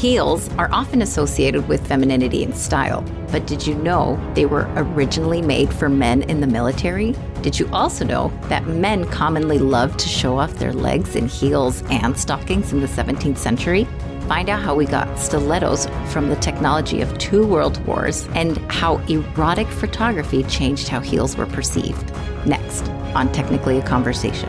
Heels are often associated with femininity and style, but did you know they were originally made for men in the military? Did you also know that men commonly loved to show off their legs in heels and stockings in the 17th century? Find out how we got stilettos from the technology of two world wars and how erotic photography changed how heels were perceived. Next on Technically a Conversation.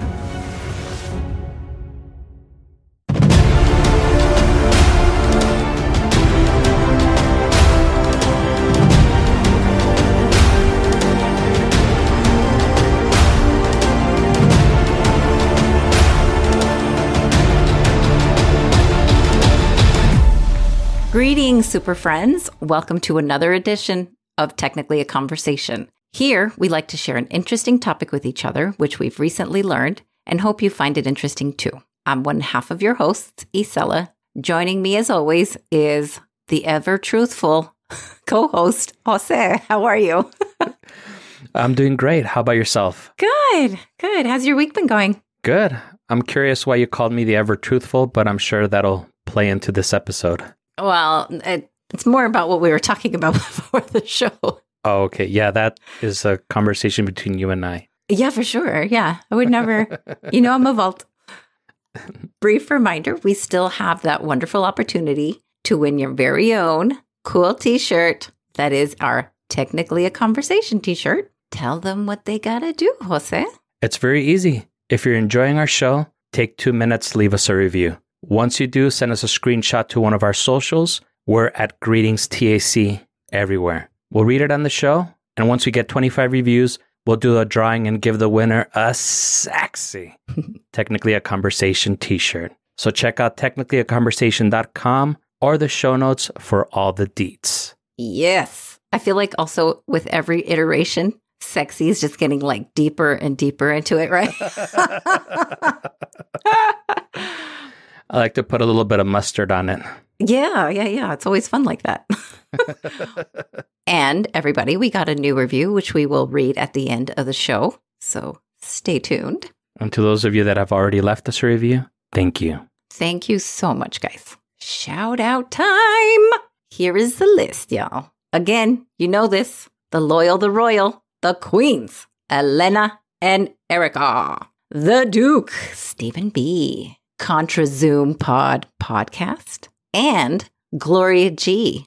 Greetings, super friends. Welcome to another edition of Technically a Conversation. Here, we like to share an interesting topic with each other, which we've recently learned, and hope you find it interesting too. I'm one half of your hosts, Isela. Joining me, as always, is the ever truthful co host, Jose. How are you? I'm doing great. How about yourself? Good, good. How's your week been going? Good. I'm curious why you called me the ever truthful, but I'm sure that'll play into this episode. Well, it, it's more about what we were talking about before the show. Oh, okay. Yeah, that is a conversation between you and I. Yeah, for sure. Yeah. I would never, you know, I'm a vault. Brief reminder we still have that wonderful opportunity to win your very own cool t shirt. That is our technically a conversation t shirt. Tell them what they got to do, Jose. It's very easy. If you're enjoying our show, take two minutes, leave us a review. Once you do, send us a screenshot to one of our socials. We're at Greetings TAC everywhere. We'll read it on the show, and once we get 25 reviews, we'll do a drawing and give the winner a sexy, technically a conversation t shirt. So check out technicallyaconversation.com or the show notes for all the deets. Yes. I feel like also with every iteration, sexy is just getting like deeper and deeper into it, right? I like to put a little bit of mustard on it. Yeah, yeah, yeah. It's always fun like that. and everybody, we got a new review, which we will read at the end of the show. So stay tuned. And to those of you that have already left us a review, thank you. Thank you so much, guys. Shout out time. Here is the list, y'all. Again, you know this the loyal, the royal, the queens, Elena and Erica, the Duke, Stephen B, Contra Zoom Pod podcast, and Gloria G.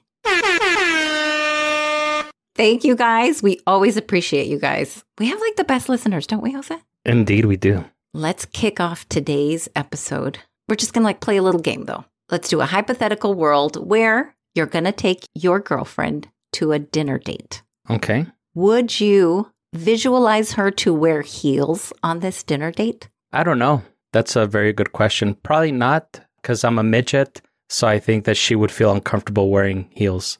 Thank you guys. We always appreciate you guys. We have like the best listeners, don't we, Jose? Indeed, we do. Let's kick off today's episode. We're just going to like play a little game though. Let's do a hypothetical world where you're going to take your girlfriend to a dinner date. Okay. Would you visualize her to wear heels on this dinner date? I don't know. That's a very good question. Probably not because I'm a midget. So I think that she would feel uncomfortable wearing heels.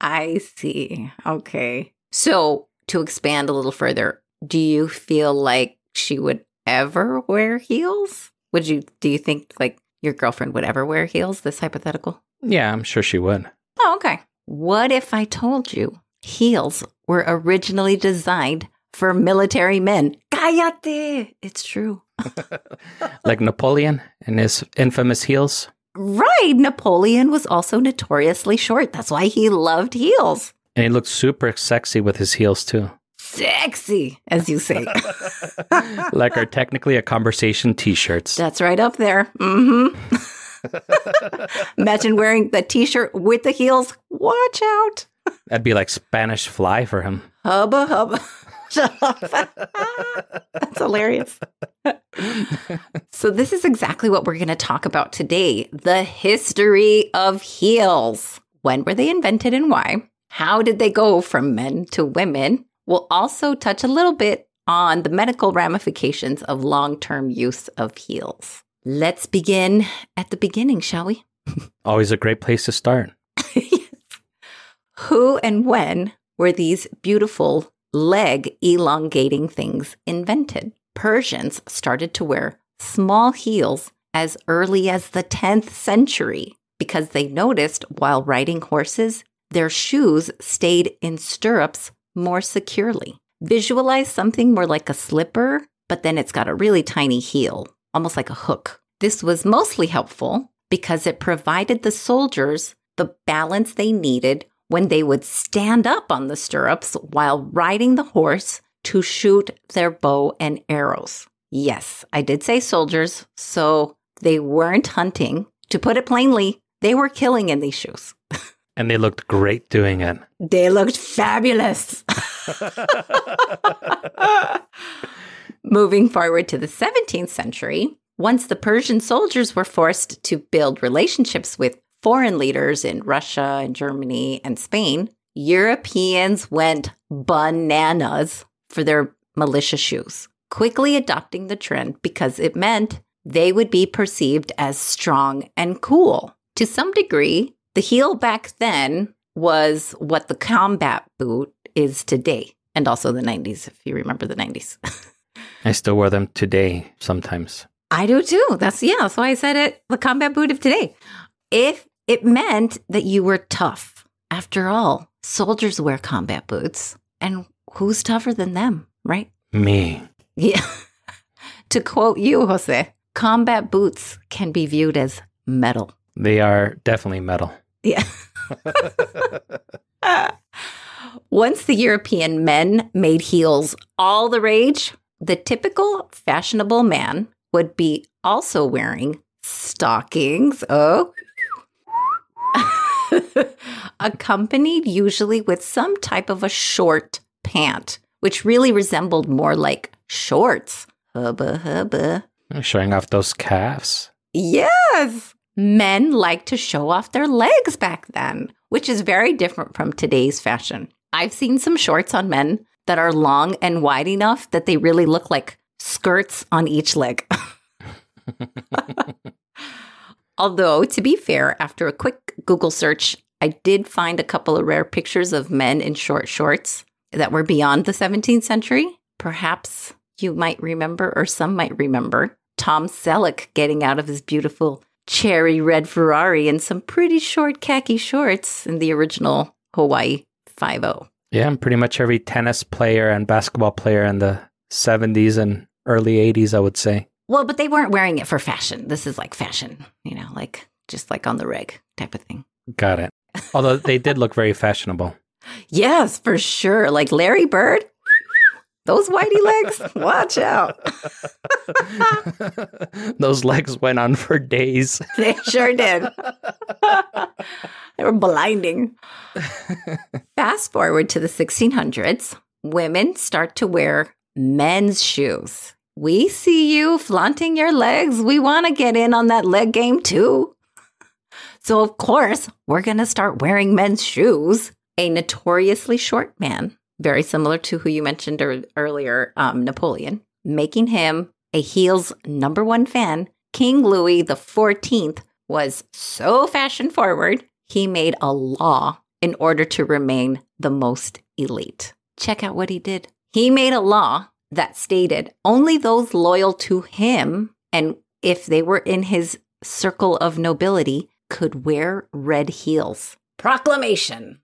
I see. Okay. So to expand a little further, do you feel like she would ever wear heels? Would you, do you think like your girlfriend would ever wear heels? This hypothetical? Yeah, I'm sure she would. Oh, okay. What if I told you heels were originally designed for military men? Cállate! It's true. like Napoleon and his infamous heels. Right. Napoleon was also notoriously short. That's why he loved heels. And he looked super sexy with his heels too. Sexy, as you say. like our technically a conversation t-shirts. That's right up there. Mm-hmm. Imagine wearing the t-shirt with the heels. Watch out. That'd be like Spanish fly for him. Hubba hubba. That's hilarious. so, this is exactly what we're going to talk about today the history of heels. When were they invented and why? How did they go from men to women? We'll also touch a little bit on the medical ramifications of long term use of heels. Let's begin at the beginning, shall we? Always a great place to start. Who and when were these beautiful leg elongating things invented. Persians started to wear small heels as early as the 10th century because they noticed while riding horses, their shoes stayed in stirrups more securely. Visualize something more like a slipper, but then it's got a really tiny heel, almost like a hook. This was mostly helpful because it provided the soldiers the balance they needed when they would stand up on the stirrups while riding the horse to shoot their bow and arrows. Yes, I did say soldiers, so they weren't hunting. To put it plainly, they were killing in these shoes. And they looked great doing it. They looked fabulous. Moving forward to the 17th century, once the Persian soldiers were forced to build relationships with foreign leaders in Russia and Germany and Spain, Europeans went bananas for their militia shoes, quickly adopting the trend because it meant they would be perceived as strong and cool. To some degree, the heel back then was what the combat boot is today, and also the 90s, if you remember the 90s. I still wear them today sometimes. I do too. That's, yeah, that's why I said it the combat boot of today. If it meant that you were tough, after all, soldiers wear combat boots, and who's tougher than them, right? Me. Yeah. to quote you, Jose, combat boots can be viewed as metal. They are definitely metal. Yeah. Once the European men made heels all the rage, the typical fashionable man would be also wearing stockings. Oh. Accompanied usually with some type of a short pant, which really resembled more like shorts. Hubba hubba. Showing off those calves. Yes. Men liked to show off their legs back then, which is very different from today's fashion. I've seen some shorts on men that are long and wide enough that they really look like skirts on each leg. Although, to be fair, after a quick Google search, I did find a couple of rare pictures of men in short shorts that were beyond the 17th century. Perhaps you might remember, or some might remember, Tom Selleck getting out of his beautiful cherry red Ferrari in some pretty short khaki shorts in the original Hawaii 5 Yeah, and pretty much every tennis player and basketball player in the 70s and early 80s, I would say. Well, but they weren't wearing it for fashion. This is like fashion, you know, like just like on the rig type of thing. Got it. Although they did look very fashionable. Yes, for sure. Like Larry Bird, those whitey legs, watch out. Those legs went on for days. they sure did. they were blinding. Fast forward to the 1600s, women start to wear men's shoes. We see you flaunting your legs. We want to get in on that leg game too. So, of course, we're going to start wearing men's shoes. A notoriously short man, very similar to who you mentioned er- earlier, um, Napoleon, making him a heels number one fan. King Louis XIV was so fashion forward, he made a law in order to remain the most elite. Check out what he did. He made a law that stated only those loyal to him and if they were in his circle of nobility could wear red heels. Proclamation.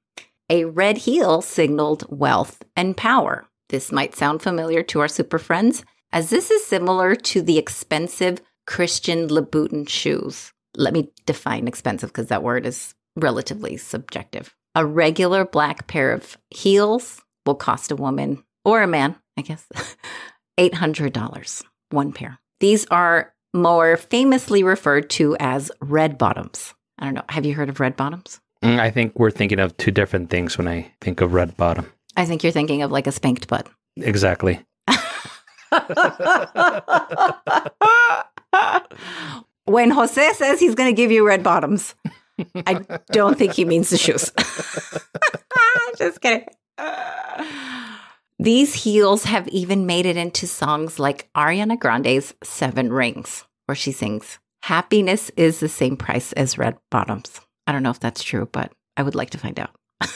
A red heel signaled wealth and power. This might sound familiar to our super friends, as this is similar to the expensive Christian Louboutin shoes. Let me define expensive because that word is relatively subjective. A regular black pair of heels will cost a woman or a man, I guess, $800, one pair. These are more famously referred to as red bottoms. I don't know. Have you heard of red bottoms? Mm, I think we're thinking of two different things when I think of red bottom. I think you're thinking of like a spanked butt. Exactly. when Jose says he's going to give you red bottoms, I don't think he means the shoes. Just kidding. These heels have even made it into songs like Ariana Grande's Seven Rings, where she sings, Happiness is the same price as red bottoms. I don't know if that's true, but I would like to find out.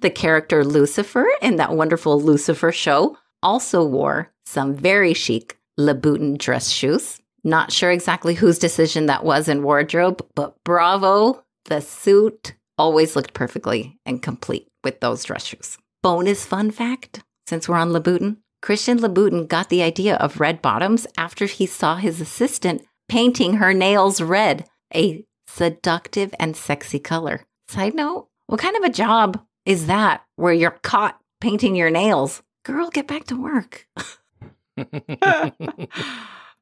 the character Lucifer in that wonderful Lucifer show also wore some very chic Louboutin dress shoes. Not sure exactly whose decision that was in wardrobe, but bravo, the suit always looked perfectly and complete with those dress shoes. Bonus fun fact since we're on Louboutin. Christian Louboutin got the idea of red bottoms after he saw his assistant painting her nails red, a seductive and sexy color. Side note, what kind of a job is that where you're caught painting your nails? Girl, get back to work.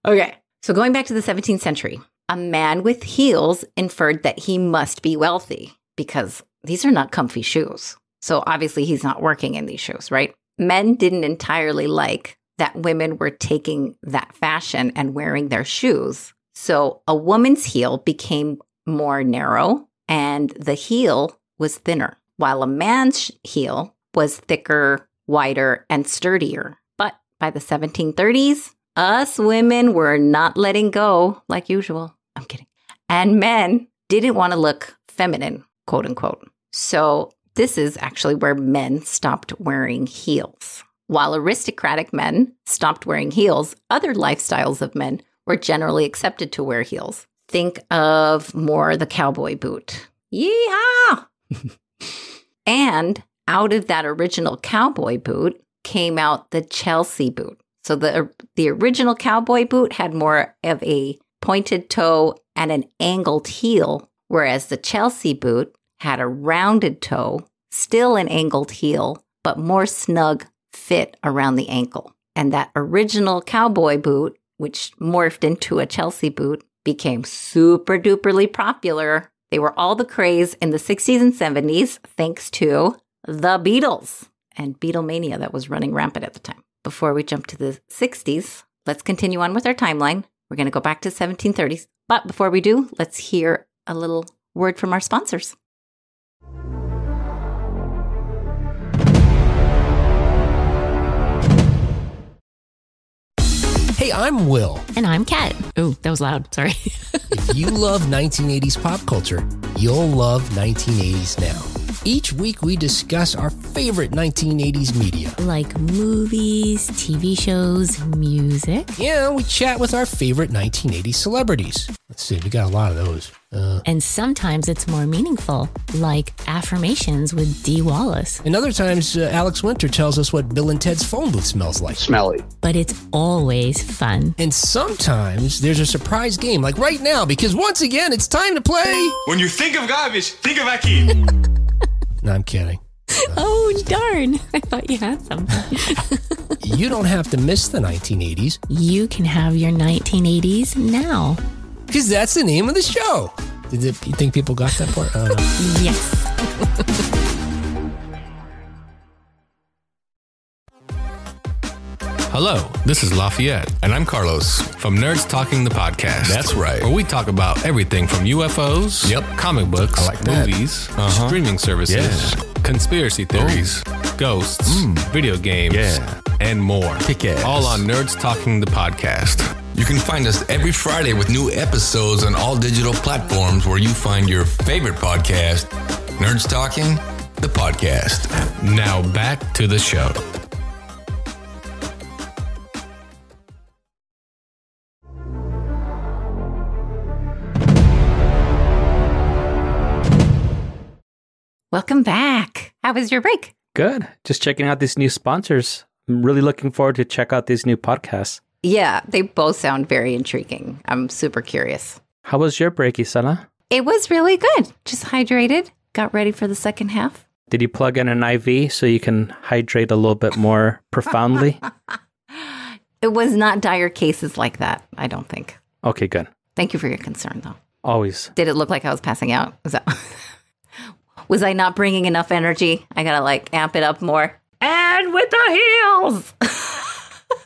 okay, so going back to the 17th century, a man with heels inferred that he must be wealthy because these are not comfy shoes. So obviously he's not working in these shoes, right? Men didn't entirely like that women were taking that fashion and wearing their shoes. So a woman's heel became more narrow and the heel was thinner, while a man's heel was thicker, wider, and sturdier. But by the 1730s, us women were not letting go like usual. I'm kidding. And men didn't want to look feminine, quote unquote. So this is actually where men stopped wearing heels. While aristocratic men stopped wearing heels, other lifestyles of men were generally accepted to wear heels. Think of more the cowboy boot. Yeehaw! and out of that original cowboy boot came out the Chelsea boot. So the the original cowboy boot had more of a pointed toe and an angled heel, whereas the Chelsea boot had a rounded toe, still an angled heel, but more snug fit around the ankle. And that original cowboy boot, which morphed into a Chelsea boot, became super duperly popular. They were all the craze in the 60s and 70s thanks to the Beatles and Beatlemania that was running rampant at the time. Before we jump to the 60s, let's continue on with our timeline. We're going to go back to 1730s. But before we do, let's hear a little word from our sponsors. Hey, I'm Will. And I'm Kat. Oh, that was loud. Sorry. if you love 1980s pop culture, you'll love 1980s now. Each week, we discuss our favorite 1980s media. Like movies, TV shows, music. Yeah, we chat with our favorite 1980s celebrities. Let's see, we got a lot of those. Uh, and sometimes it's more meaningful, like affirmations with Dee Wallace. And other times, uh, Alex Winter tells us what Bill and Ted's phone booth smells like. Smelly. But it's always fun. And sometimes there's a surprise game, like right now, because once again, it's time to play. When you think of garbage, think of Aki. No, I'm kidding. oh, darn. I thought you had something. you don't have to miss the 1980s. You can have your 1980s now. Because that's the name of the show. Did it, you think people got that part? yes. Hello, this is Lafayette. And I'm Carlos. From Nerds Talking the Podcast. That's right. Where we talk about everything from UFOs, yep. comic books, like movies, uh-huh. streaming services, yeah. conspiracy theories, oh. ghosts, mm. video games, yeah. and more. Kick ass. All on Nerds Talking the Podcast. You can find us every Friday with new episodes on all digital platforms where you find your favorite podcast, Nerds Talking, the podcast. Now back to the show. Welcome back. How was your break? Good. Just checking out these new sponsors. I'm really looking forward to check out these new podcasts. Yeah, they both sound very intriguing. I'm super curious. How was your break, Isela? It was really good. Just hydrated, got ready for the second half. Did you plug in an IV so you can hydrate a little bit more profoundly? it was not dire cases like that, I don't think. Okay, good. Thank you for your concern, though. Always. Did it look like I was passing out? Was that was I not bringing enough energy? I gotta like amp it up more. And with the heels.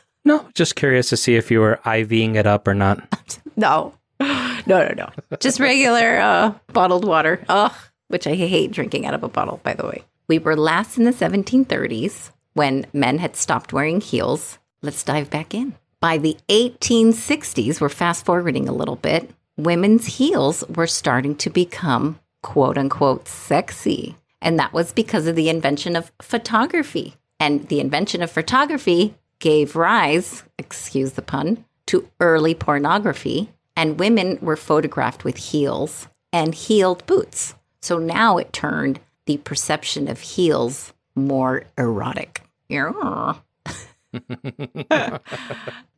no, just curious to see if you were IVing it up or not. no, no, no, no. Just regular uh, bottled water. Ugh, which I hate drinking out of a bottle, by the way. We were last in the 1730s when men had stopped wearing heels. Let's dive back in. By the 1860s, we're fast forwarding a little bit, women's heels were starting to become quote unquote sexy. And that was because of the invention of photography. And the invention of photography gave rise, excuse the pun, to early pornography. And women were photographed with heels and heeled boots. So now it turned the perception of heels more erotic.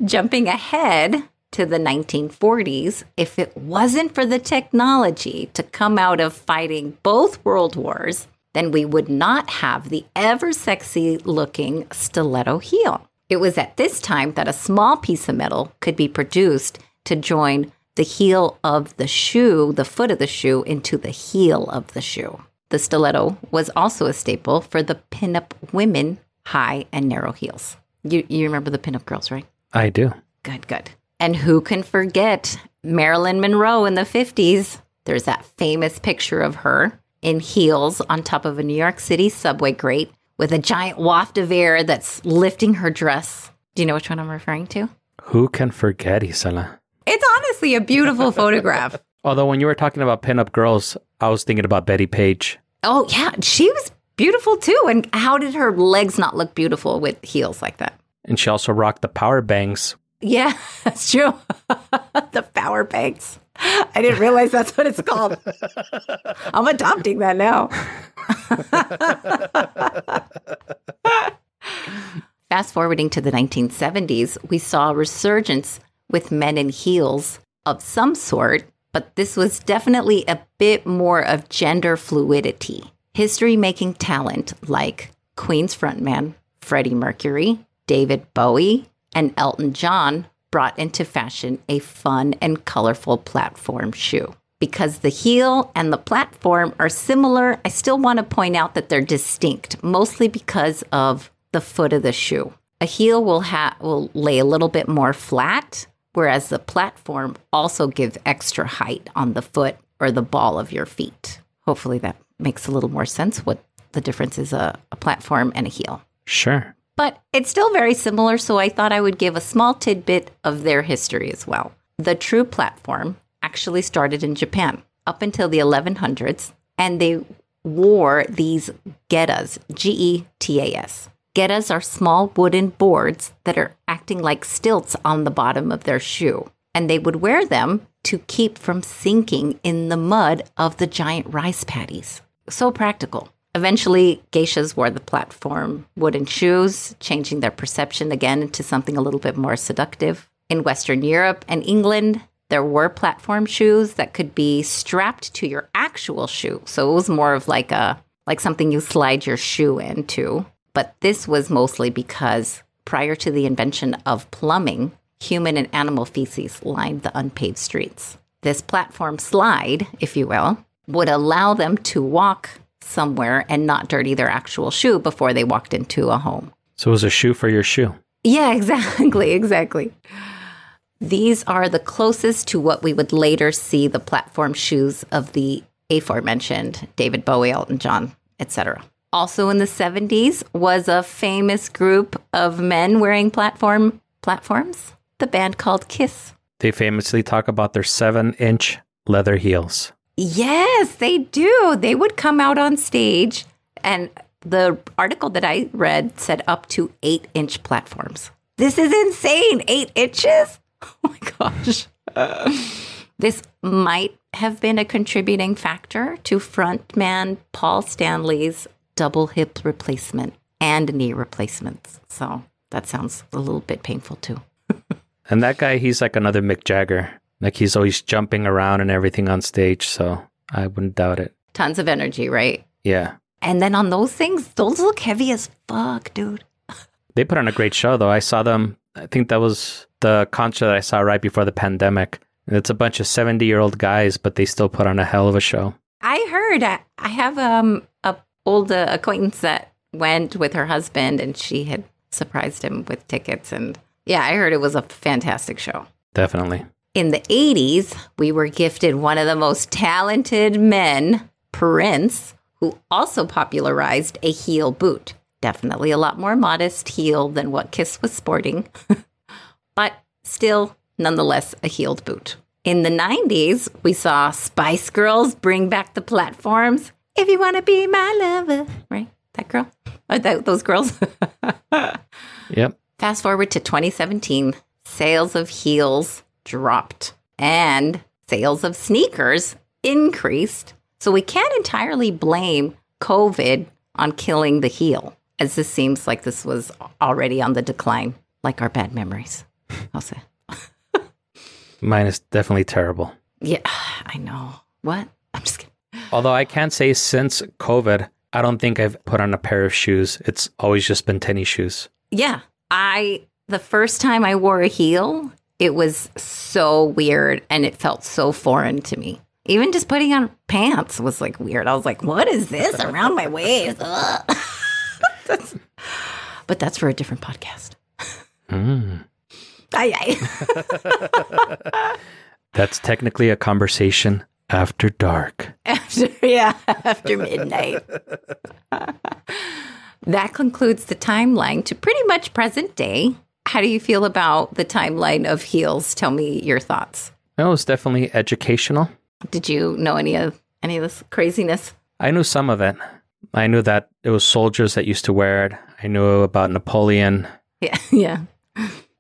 Jumping ahead to the 1940s, if it wasn't for the technology to come out of fighting both world wars, then we would not have the ever sexy looking stiletto heel. It was at this time that a small piece of metal could be produced to join the heel of the shoe, the foot of the shoe, into the heel of the shoe. The stiletto was also a staple for the pinup women high and narrow heels. You, you remember the pinup girls, right? I do. Good, good. And who can forget Marilyn Monroe in the 50s? There's that famous picture of her in heels on top of a New York City subway grate with a giant waft of air that's lifting her dress. Do you know which one I'm referring to? Who can forget Isela? It's honestly a beautiful photograph. Although when you were talking about pinup girls, I was thinking about Bettie Page. Oh, yeah. She was beautiful too. And how did her legs not look beautiful with heels like that? And she also rocked the power bangs. Yeah, that's true. the power banks. I didn't realize that's what it's called. I'm adopting that now. Fast forwarding to the 1970s, we saw a resurgence with men in heels of some sort, but this was definitely a bit more of gender fluidity. History making talent like Queen's frontman Freddie Mercury, David Bowie, and Elton John brought into fashion a fun and colorful platform shoe. Because the heel and the platform are similar, I still want to point out that they're distinct, mostly because of the foot of the shoe. A heel will ha- will lay a little bit more flat, whereas the platform also gives extra height on the foot or the ball of your feet. Hopefully that makes a little more sense what the difference is a, a platform and a heel. Sure. But it's still very similar, so I thought I would give a small tidbit of their history as well. The true platform actually started in Japan up until the 1100s, and they wore these getas, G E T A S. Getas are small wooden boards that are acting like stilts on the bottom of their shoe, and they would wear them to keep from sinking in the mud of the giant rice paddies. So practical. Eventually, geishas wore the platform wooden shoes, changing their perception again into something a little bit more seductive. In Western Europe and England, there were platform shoes that could be strapped to your actual shoe. So it was more of like a like something you slide your shoe into. But this was mostly because prior to the invention of plumbing, human and animal feces lined the unpaved streets. This platform slide, if you will, would allow them to walk somewhere and not dirty their actual shoe before they walked into a home. So it was a shoe for your shoe. Yeah, exactly, exactly. These are the closest to what we would later see the platform shoes of the aforementioned David Bowie, Elton John, etc. Also in the 70s was a famous group of men wearing platform platforms, the band called Kiss. They famously talk about their seven inch leather heels. Yes, they do. They would come out on stage, and the article that I read said up to eight inch platforms. This is insane. Eight inches? Oh my gosh. this might have been a contributing factor to frontman Paul Stanley's double hip replacement and knee replacements. So that sounds a little bit painful too. And that guy, he's like another Mick Jagger. Like he's always jumping around and everything on stage. So I wouldn't doubt it. Tons of energy, right? Yeah. And then on those things, those look heavy as fuck, dude. They put on a great show, though. I saw them, I think that was the concert that I saw right before the pandemic. And it's a bunch of 70 year old guys, but they still put on a hell of a show. I heard I, I have um a old uh, acquaintance that went with her husband and she had surprised him with tickets and yeah, I heard it was a fantastic show. Definitely. In the 80s, we were gifted one of the most talented men, Prince, who also popularized a heel boot. Definitely a lot more modest heel than what Kiss was sporting, but still, nonetheless, a heeled boot. In the 90s, we saw Spice Girls bring back the platforms. If you want to be my lover, right? That girl? Or that, those girls? Yep. Fast forward to 2017, sales of heels dropped and sales of sneakers increased. So we can't entirely blame COVID on killing the heel, as this seems like this was already on the decline, like our bad memories. I'll say. Mine is definitely terrible. Yeah, I know. What? I'm just kidding. Although I can't say since COVID, I don't think I've put on a pair of shoes. It's always just been tennis shoes. Yeah. I, the first time I wore a heel, it was so weird and it felt so foreign to me. Even just putting on pants was like weird. I was like, what is this around my waist? That's- but that's for a different podcast. Mm. Aye, aye. That's technically a conversation after dark. after yeah after midnight that concludes the timeline to pretty much present day how do you feel about the timeline of heels tell me your thoughts It was definitely educational. did you know any of any of this craziness I knew some of it. I knew that it was soldiers that used to wear it. I knew about Napoleon. yeah yeah,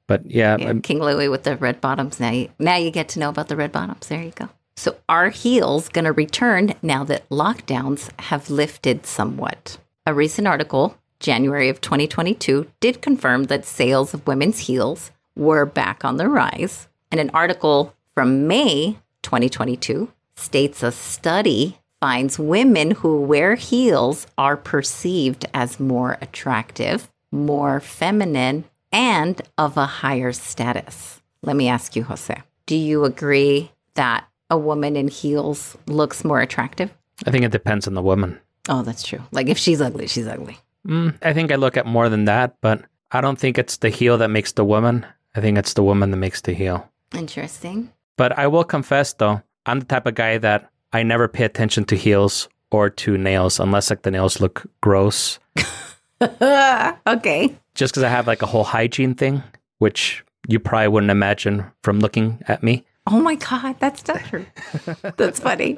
But yeah, yeah king louis with the red bottoms now you, now you get to know about the red bottoms there you go so are heels going to return now that lockdowns have lifted somewhat a recent article january of 2022 did confirm that sales of women's heels were back on the rise and an article from may 2022 states a study finds women who wear heels are perceived as more attractive more feminine and of a higher status. Let me ask you, Jose, do you agree that a woman in heels looks more attractive? I think it depends on the woman. Oh, that's true. Like if she's ugly, she's ugly. Mm, I think I look at more than that, but I don't think it's the heel that makes the woman. I think it's the woman that makes the heel. Interesting. But I will confess though, I'm the type of guy that I never pay attention to heels or to nails unless like the nails look gross. okay. Just because I have like a whole hygiene thing, which you probably wouldn't imagine from looking at me. Oh my God, that's not true. that's funny.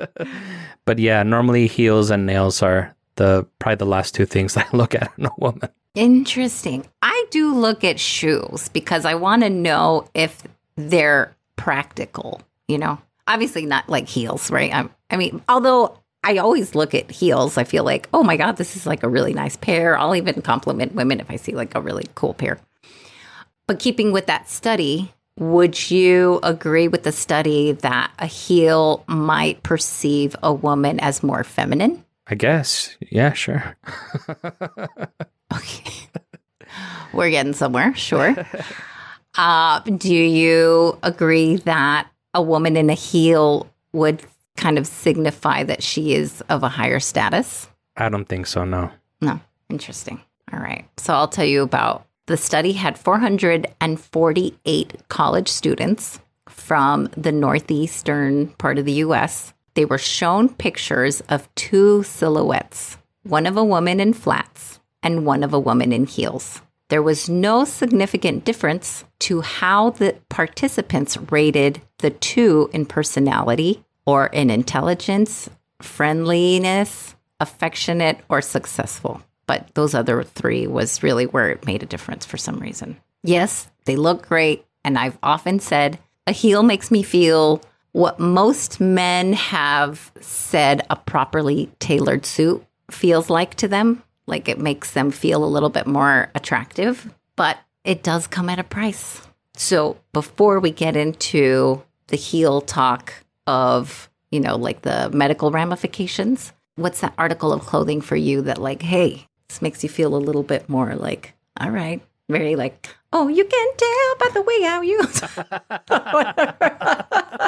But yeah, normally heels and nails are the probably the last two things I look at in a woman. Interesting. I do look at shoes because I want to know if they're practical, you know? Obviously not like heels, right? i I mean, although I always look at heels, I feel like, oh my God, this is like a really nice pair. I'll even compliment women if I see like a really cool pair. But keeping with that study, would you agree with the study that a heel might perceive a woman as more feminine? I guess. Yeah, sure. Okay. We're getting somewhere, sure. uh, do you agree that a woman in a heel would kind of signify that she is of a higher status? I don't think so, no. No. Interesting. All right. So I'll tell you about the study had 448 college students from the northeastern part of the US. They were shown pictures of two silhouettes, one of a woman in flats and one of a woman in heels. There was no significant difference to how the participants rated the two in personality or in intelligence, friendliness, affectionate, or successful. But those other three was really where it made a difference for some reason. Yes, they look great. And I've often said a heel makes me feel what most men have said a properly tailored suit feels like to them. Like it makes them feel a little bit more attractive, but it does come at a price. So before we get into the heel talk of, you know, like the medical ramifications, what's that article of clothing for you that, like, hey, this makes you feel a little bit more like, all right, very like, oh, you can tell by the way how you.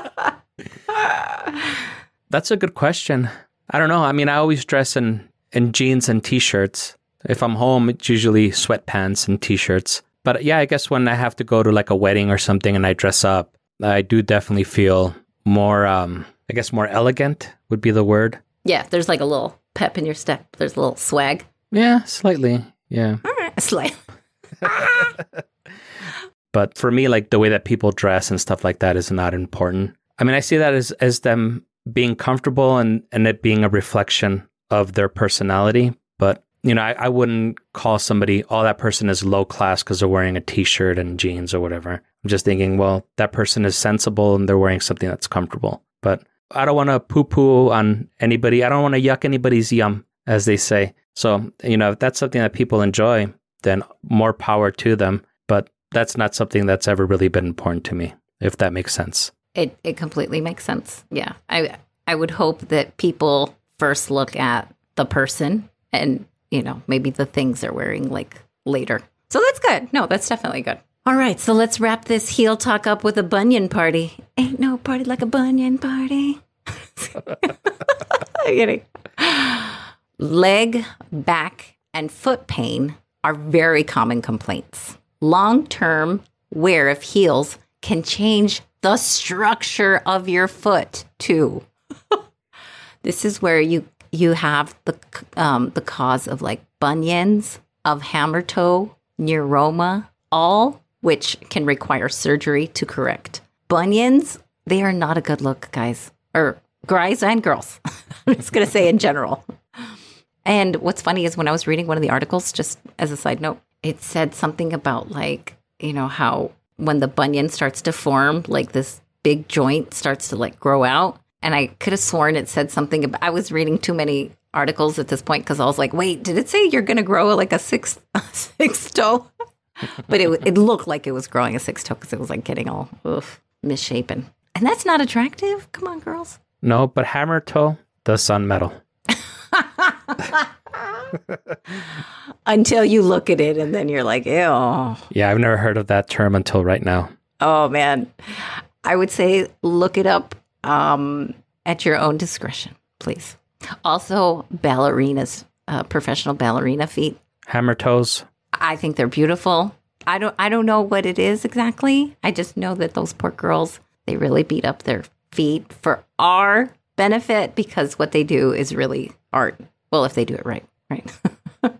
That's a good question. I don't know. I mean, I always dress in, in jeans and t shirts. If I'm home, it's usually sweatpants and t shirts. But yeah, I guess when I have to go to like a wedding or something and I dress up, I do definitely feel more, um, I guess, more elegant would be the word. yeah, there's like a little pep in your step. There's a little swag. Yeah, slightly. Yeah. All right, slight. But for me, like the way that people dress and stuff like that is not important. I mean, I see that as, as them being comfortable and, and it being a reflection of their personality. But, you know, I, I wouldn't call somebody, oh, that person is low class because they're wearing a t shirt and jeans or whatever. I'm just thinking, well, that person is sensible and they're wearing something that's comfortable. But I don't want to poo poo on anybody. I don't want to yuck anybody's yum, as they say. So, you know, if that's something that people enjoy, then more power to them. But that's not something that's ever really been important to me, if that makes sense. It it completely makes sense. Yeah. I I would hope that people first look at the person and, you know, maybe the things they're wearing like later. So that's good. No, that's definitely good. All right, so let's wrap this heel talk up with a bunion party. Ain't no party like a bunion party. Kidding. Leg, back, and foot pain are very common complaints. Long term wear of heels can change the structure of your foot too. this is where you you have the um, the cause of like bunions, of hammer toe, neuroma, all which can require surgery to correct. Bunions, they are not a good look, guys, or guys and girls. I'm just gonna say in general. And what's funny is when I was reading one of the articles, just as a side note, it said something about like, you know, how when the bunion starts to form, like this big joint starts to like grow out. And I could have sworn it said something about, I was reading too many articles at this point because I was like, wait, did it say you're going to grow like a six, six toe? but it, it looked like it was growing a six toe because it was like getting all oof, misshapen. And that's not attractive. Come on, girls. No, but hammer toe does sound metal. Until you look at it and then you're like, ew. Yeah, I've never heard of that term until right now. Oh, man. I would say look it up um, at your own discretion, please. Also, ballerinas, uh, professional ballerina feet. Hammer toes. I think they're beautiful. I don't I don't know what it is exactly. I just know that those poor girls, they really beat up their feet for our benefit because what they do is really art. Well, if they do it right, right?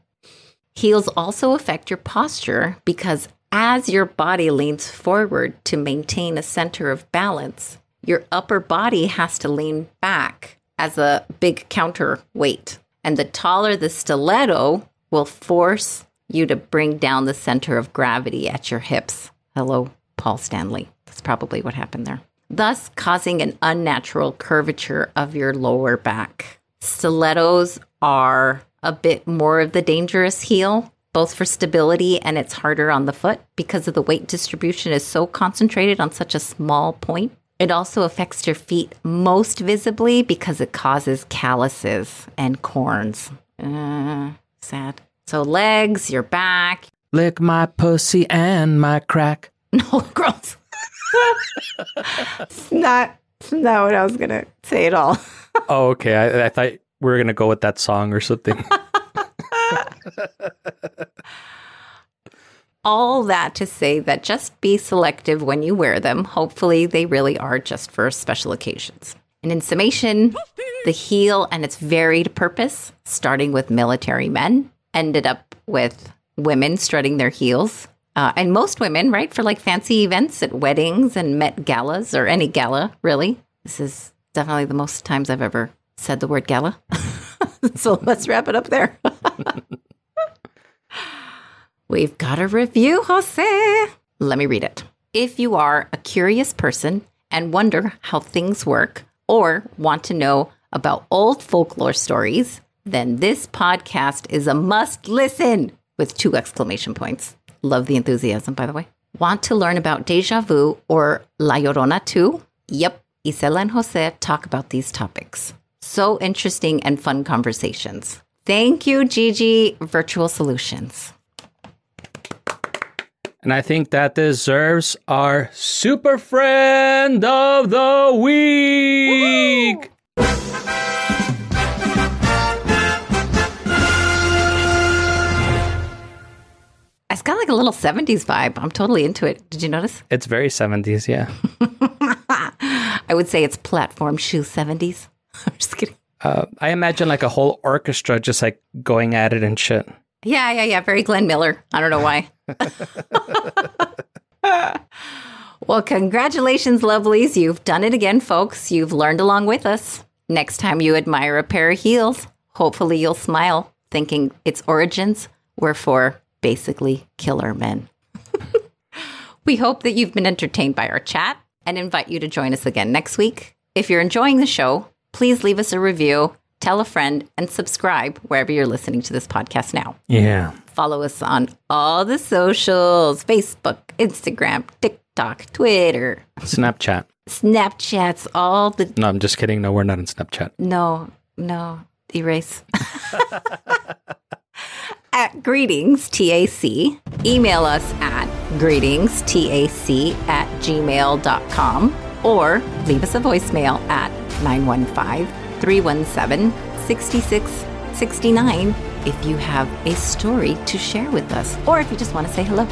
Heels also affect your posture because as your body leans forward to maintain a center of balance, your upper body has to lean back as a big counterweight. And the taller the stiletto will force you to bring down the center of gravity at your hips. Hello, Paul Stanley. That's probably what happened there. Thus, causing an unnatural curvature of your lower back. Stilettos are a bit more of the dangerous heel, both for stability and it's harder on the foot because of the weight distribution is so concentrated on such a small point. It also affects your feet most visibly because it causes calluses and corns. Uh, sad. So legs, your back. Lick my pussy and my crack. No, gross. it's not. It's not what I was gonna say at all. Oh, okay. I, I thought we were gonna go with that song or something. all that to say that just be selective when you wear them. Hopefully, they really are just for special occasions. And in summation, the heel and its varied purpose, starting with military men, ended up with women strutting their heels. Uh, and most women, right, for like fancy events at weddings and Met galas or any gala, really. This is definitely the most times I've ever said the word gala. so let's wrap it up there. We've got a review, Jose. Let me read it. If you are a curious person and wonder how things work or want to know about old folklore stories, then this podcast is a must listen with two exclamation points. Love the enthusiasm, by the way. Want to learn about deja vu or La Llorona too? Yep, Isela and Jose talk about these topics. So interesting and fun conversations. Thank you, Gigi Virtual Solutions. And I think that deserves our super friend of the week. It's got like a little 70s vibe. I'm totally into it. Did you notice? It's very 70s, yeah. I would say it's platform shoe 70s. I'm just kidding. Uh, I imagine like a whole orchestra just like going at it and shit. Yeah, yeah, yeah. Very Glenn Miller. I don't know why. well, congratulations, lovelies. You've done it again, folks. You've learned along with us. Next time you admire a pair of heels, hopefully you'll smile, thinking its origins were for basically killer men. we hope that you've been entertained by our chat and invite you to join us again next week. If you're enjoying the show, please leave us a review, tell a friend, and subscribe wherever you're listening to this podcast now. Yeah. Follow us on all the socials Facebook, Instagram, TikTok, Twitter. Snapchat. Snapchats, all the. No, I'm just kidding. No, we're not in Snapchat. No, no, erase. at greetings TAC. Email us at greetings TAC at gmail.com or leave us a voicemail at 915 317 6669 if you have a story to share with us or if you just want to say hello.